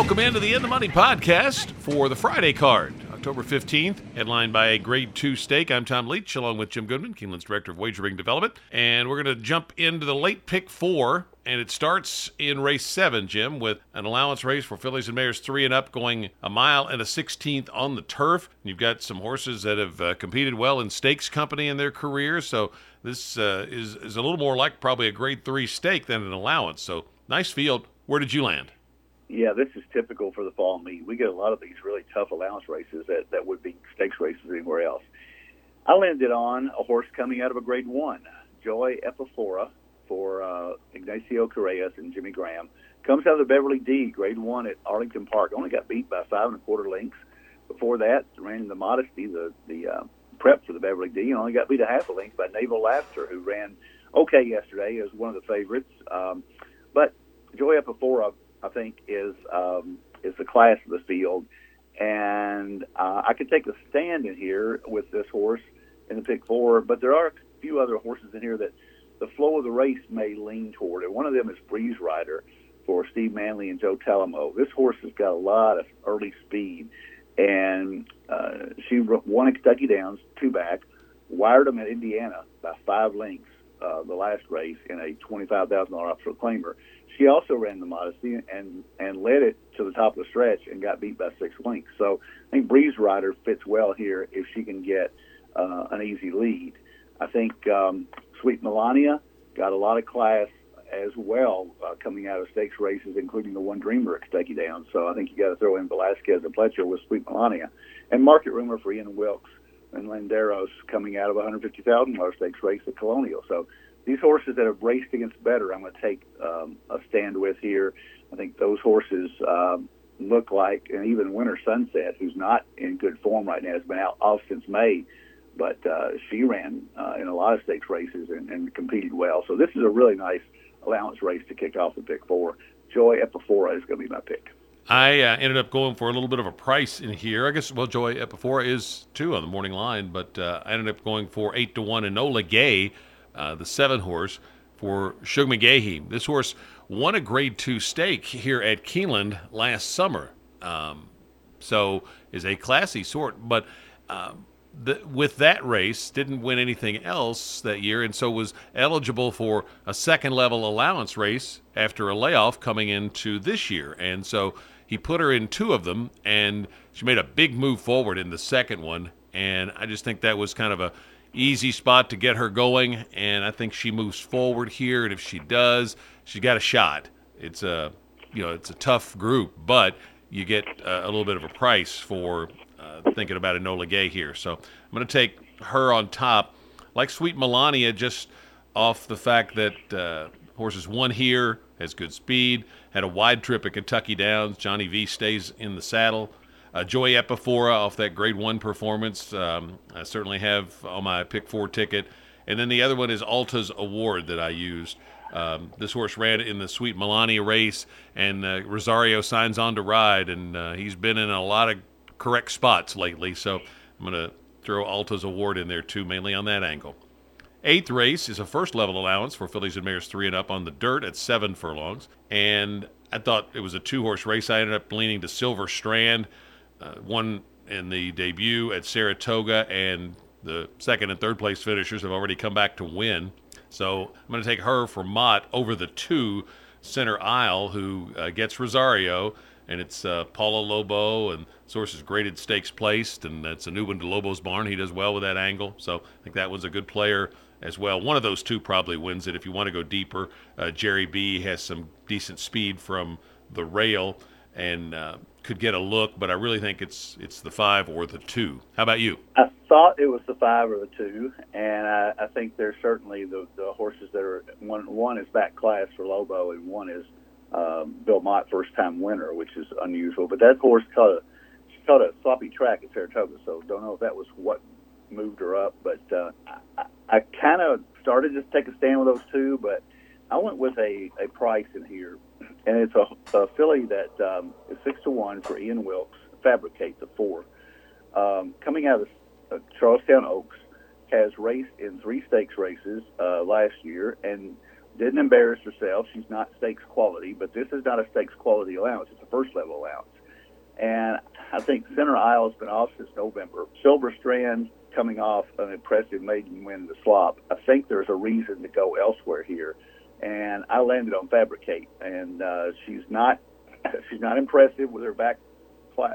Welcome into the In the Money podcast for the Friday card, October 15th, headlined by a grade two stake. I'm Tom Leach, along with Jim Goodman, Keeneland's Director of Wagering Development. And we're going to jump into the late pick four, and it starts in race seven, Jim, with an allowance race for fillies and mares three and up going a mile and a 16th on the turf. You've got some horses that have uh, competed well in stakes company in their careers, so this uh, is, is a little more like probably a grade three stake than an allowance. So nice field. Where did you land? Yeah, this is typical for the fall meet. We get a lot of these really tough allowance races that, that would be stakes races anywhere else. I landed on a horse coming out of a grade one, Joy Epifora for uh, Ignacio Correas and Jimmy Graham. Comes out of the Beverly D, grade one at Arlington Park. Only got beat by five and a quarter lengths. Before that, ran in the Modesty, the, the uh, prep for the Beverly D, and only got beat a half a length by Naval Laughter, who ran okay yesterday as one of the favorites. Um, but Joy Epifora I think is um, is the class of the field, and uh, I could take a stand in here with this horse in the pick four. But there are a few other horses in here that the flow of the race may lean toward, and one of them is Breeze Rider for Steve Manley and Joe Talamo. This horse has got a lot of early speed, and uh, she won at Kentucky Downs two back, wired them at Indiana by five lengths uh, the last race in a twenty-five thousand dollar optional claimer. She also ran the Modesty and and led it to the top of the stretch and got beat by six lengths. So I think Breeze Rider fits well here if she can get uh, an easy lead. I think um, Sweet Melania got a lot of class as well uh, coming out of stakes races, including the one Dreamer at Kentucky Downs. So I think you got to throw in Velasquez and Pletcher with Sweet Melania. And market rumor for Ian Wilkes and Landeros coming out of a $150,000 stakes race at Colonial. So these horses that have raced against better, I'm going to take um, a stand with here. I think those horses um, look like, and even Winter Sunset, who's not in good form right now, has been out off since May, but uh, she ran uh, in a lot of stakes races and, and competed well. So this is a really nice allowance race to kick off the pick four. Joy Epifora is going to be my pick. I uh, ended up going for a little bit of a price in here. I guess well, Joy Epifora is two on the morning line, but uh, I ended up going for eight to one Enola Gay uh, the seven horse for Shug McGaughey. This horse won a Grade Two stake here at Keeneland last summer, um, so is a classy sort. But uh, the, with that race, didn't win anything else that year, and so was eligible for a second level allowance race after a layoff coming into this year, and so. He put her in two of them, and she made a big move forward in the second one. And I just think that was kind of a easy spot to get her going, and I think she moves forward here. And if she does, she's got a shot. It's a you know it's a tough group, but you get uh, a little bit of a price for uh, thinking about Enola Gay here. So I'm going to take her on top, like Sweet Melania, just off the fact that uh, horses won here, has good speed, had a wide trip at Kentucky Downs. Johnny V stays in the saddle uh, Joy Epifora off that grade one performance. Um, I certainly have on my pick four ticket. And then the other one is Alta's Award that I used. Um, this horse ran in the Sweet Melania race, and uh, Rosario signs on to ride, and uh, he's been in a lot of correct spots lately. So I'm going to throw Alta's Award in there too, mainly on that angle. Eighth race is a first level allowance for fillies and mares three and up on the dirt at seven furlongs. And I thought it was a two horse race. I ended up leaning to Silver Strand uh, one in the debut at Saratoga, and the second and third place finishers have already come back to win. So I'm going to take her for Mott over the two Center Isle, who uh, gets Rosario, and it's uh, Paulo Lobo and Sources graded stakes placed, and that's a new one to Lobo's barn. He does well with that angle, so I think that one's a good player as well. One of those two probably wins it if you want to go deeper. Uh, Jerry B has some decent speed from the rail, and uh, could get a look, but I really think it's it's the five or the two. How about you? I thought it was the five or the two, and I, I think there's certainly the, the horses that are one one is back class for Lobo, and one is um, Bill Mott first time winner, which is unusual. But that horse caught a she caught a sloppy track at Saratoga, so don't know if that was what moved her up. But uh, I, I kind of started to take a stand with those two, but I went with a, a price in here and it's a, a filly that um, is six to one for Ian Wilkes. Fabricate the four um, coming out of uh, Charlestown Oaks has raced in three stakes races uh, last year and didn't embarrass herself. She's not stakes quality, but this is not a stakes quality allowance. It's a first level allowance. And I think Center Isle has been off since November. Silver Strand coming off an impressive maiden win the slop. I think there's a reason to go elsewhere here. And I landed on Fabricate, and uh, she's not she's not impressive with her back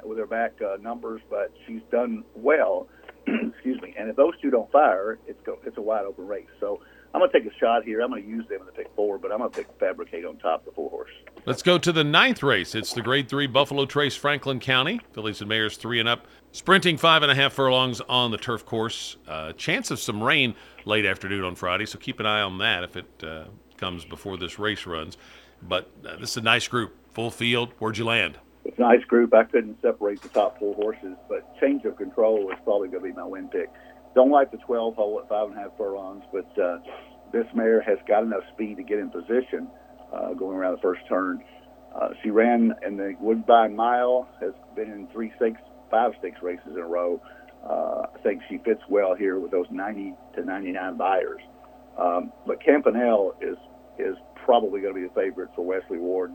with her back uh, numbers, but she's done well. excuse me. And if those two don't fire, it's go, it's a wide open race. So I'm going to take a shot here. I'm going to use them in the pick four, but I'm going to pick Fabricate on top of the four horse. Let's go to the ninth race. It's the Grade Three Buffalo Trace, Franklin County. Fillies and Mares three and up, sprinting five and a half furlongs on the turf course. Uh, chance of some rain late afternoon on Friday, so keep an eye on that if it uh, comes before this race runs. But uh, this is a nice group, full field. Where'd you land? It's a nice group. I couldn't separate the top four horses, but change of control is probably going to be my win pick. Don't like the 12 hole at five and a half furlongs, but uh, this mare has got enough speed to get in position uh, going around the first turn. Uh, she ran in the Woodbine Mile, has been in three six, five six races in a row. Uh, I think she fits well here with those 90 to 99 Beyers. Um, but Campanelle is is probably going to be the favorite for Wesley Ward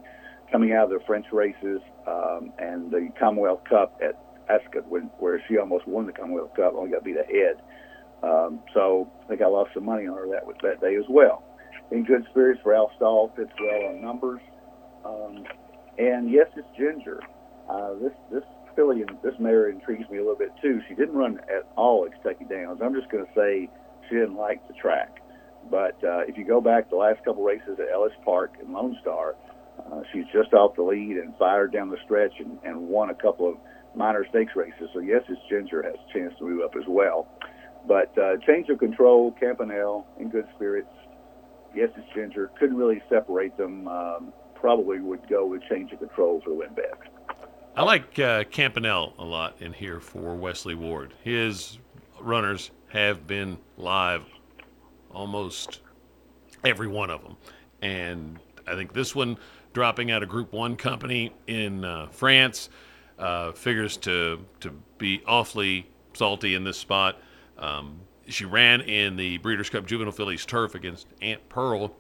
coming out of the French races um, and the Commonwealth Cup at Ascot, when, where she almost won the Commonwealth Cup, only got beat ahead. Um, so I think I lost some money on her that that day as well. In good spirits Ralph Stahl fits well on numbers. Um, and yes, it's Ginger. Uh, this this filly and this mare intrigues me a little bit too. She didn't run at all at Kentucky Downs. I'm just going to say she didn't like the track. But uh, if you go back the last couple races at Ellis Park and Lone Star, uh, she's just off the lead and fired down the stretch and, and won a couple of minor stakes races. So yes, it's Ginger has a chance to move up as well. But uh, change of control, Campanelle in good spirits. Yes, it's Ginger. Couldn't really separate them. Um, probably would go with change of control for the win back. I like uh, Campanelle a lot in here for Wesley Ward. His runners have been live almost every one of them. And I think this one dropping out of Group One company in uh, France uh, figures to to be awfully salty in this spot. Um, she ran in the Breeders' Cup Juvenile Fillies Turf against Aunt Pearl.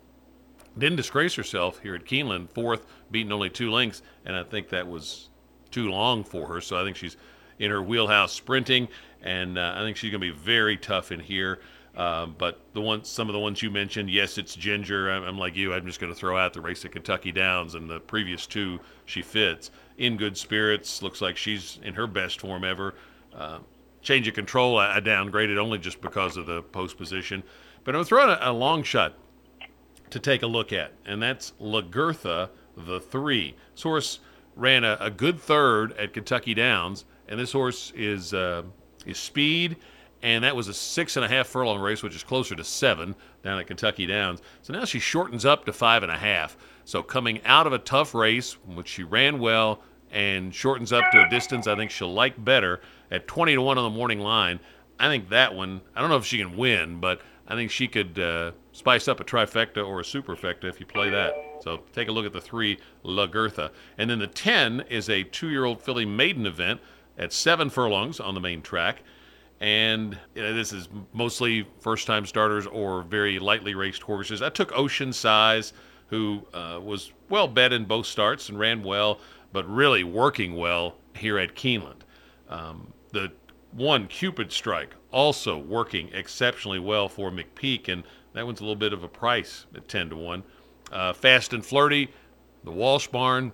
Didn't disgrace herself here at Keeneland, fourth, beating only two lengths, and I think that was too long for her. So I think she's in her wheelhouse sprinting, and uh, I think she's going to be very tough in here. Um, but the ones, some of the ones you mentioned, yes, it's Ginger. I'm, I'm like you. I'm just going to throw out the race at Kentucky Downs, and the previous two she fits. In good spirits, looks like she's in her best form ever. Uh, change of control, I, I, downgraded only just because of the post position. But I'm throwing a, a long shot to take a look at, and that's Lagertha, the three. This horse ran a, a good third at Kentucky Downs, and this horse is uh, is speed and that was a six and a half furlong race, which is closer to seven down at Kentucky Downs. So now she shortens up to five and a half. So coming out of a tough race, which she ran well and shortens up to a distance I think she'll like better at 20 to 1 on the morning line. I think that one, I don't know if she can win, but I think she could uh, spice up a trifecta or a superfecta if you play that. So take a look at the three Lagertha. And then the 10 is a two year old filly maiden event at seven furlongs on the main track and you know, this is mostly first time starters or very lightly raced horses. I took Ocean Size, who uh, was well bet in both starts and ran well, but really working well here at Keeneland. Um, the one Cupid Strike also working exceptionally well for McPeek, and that one's a little bit of a price at 10 to 1. Uh, Fast and Flirty, the Walsh Barn,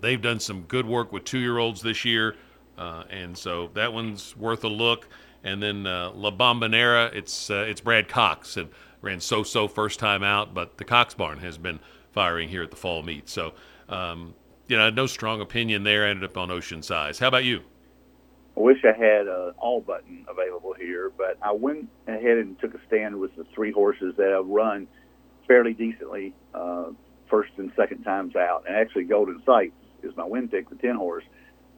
they've done some good work with two year olds this year. Uh, and so that one's worth a look. And then uh, La Bombonera, it's uh, it's Brad Cox and ran so-so first time out, but the Cox barn has been firing here at the fall meet. So um, you know, no strong opinion there. Ended up on Ocean Size. How about you? I wish I had an all button available here, but I went ahead and took a stand with the three horses that have run fairly decently uh, first and second times out. And actually, Golden Sight is my win pick, the 10 horse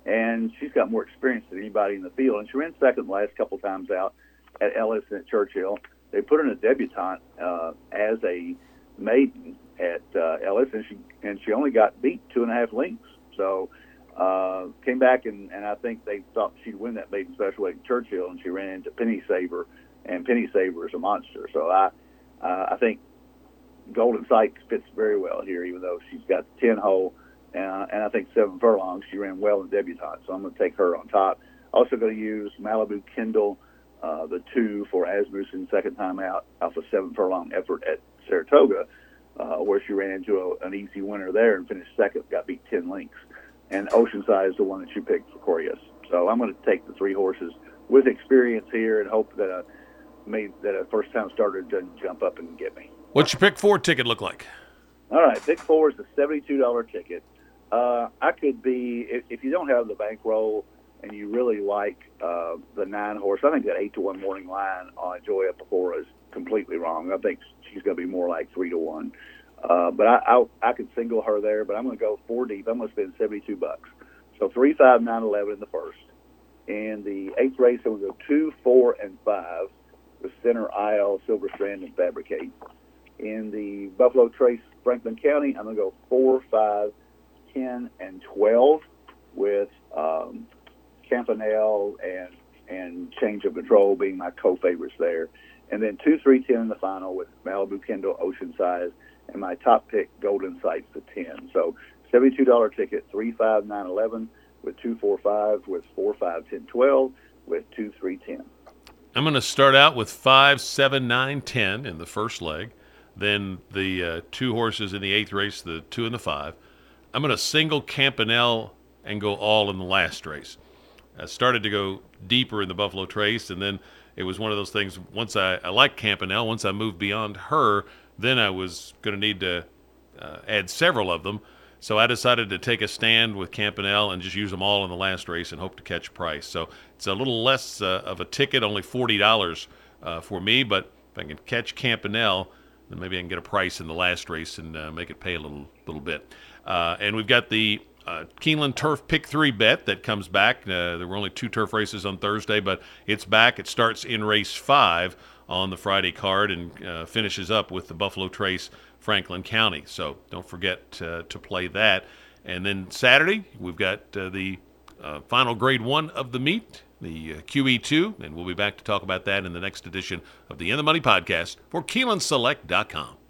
and she's got more experience than anybody in the field. And she ran second last couple times out at Ellis and at Churchill. They put her in a debutante uh, as a maiden at uh, Ellis, and she and she only got beat two and a half lengths. So uh, came back and, and I think they thought she'd win that maiden special weight at Churchill, and she ran into Penny Saver, and Penny Saver is a monster. So I uh, I think Golden Sykes fits very well here, even though she's got 10 hole and, and I think seven furlongs. She ran well in debutante, so I'm going to take her on top. Also going to use Malibu Kindle, uh, the two for Asmussen second time out off a seven furlong effort at Saratoga, uh, where she ran into a, an easy winner there and finished second, got beat 10 lengths. And Oceanside is the one that you picked for Correas. So I'm going to take the three horses with experience here and hope that a, may, that a first time starter doesn't jump up and get me. What's your pick four ticket look like? All right, pick four is a $72 ticket. Uh, I could be if, if you don't have the bankroll and you really like uh, the nine horse. I think that eight to one morning line on Joy Epifora is completely wrong. I think she's going to be more like three to one. Uh, but I, I I could single her there, but I'm going to go four deep. I'm going to spend seventy two bucks. So three, five, nine, eleven in the first. In the eighth race, I'm going to go two, four, and five with Center Isle, silver strand, and fabricate. In the Buffalo Trace Franklin County, I'm going to go four, five, 10 and 12 with um, Campanelle and and Change of Control being my co-favorites there. And then 2, 3, 10 in the final with Malibu Kindle, Oceanside, and my top pick, Golden Sights, the 10. So $72 ticket, 3, 5, 9, 11 with 2, 4, 5 with 4, 5, 10, 12 with 2, 3, 10. I'm going to start out with 5, 7, 9, 10 in the first leg. Then the uh, two horses in the eighth race, the 2 and the 5. I'm going to single Campanelle and go all in the last race. I started to go deeper in the Buffalo Trace, and then it was one of those things. Once I, I like Campanelle, once I moved beyond her, then I was going to need to uh, add several of them. So I decided to take a stand with Campanelle and just use them all in the last race and hope to catch price. So it's a little less uh, of a ticket, only forty dollars uh, for me. But if I can catch Campanelle, then maybe I can get a price in the last race and uh, make it pay a little little bit. Uh, and we've got the uh, Keeneland Turf Pick 3 bet that comes back. Uh, there were only two turf races on Thursday, but it's back. It starts in race five on the Friday card and uh, finishes up with the Buffalo Trace Franklin County. So don't forget uh, to play that. And then Saturday, we've got uh, the uh, final grade one of the meet, the QE2, and we'll be back to talk about that in the next edition of the In the Money podcast for KeenelandSelect.com.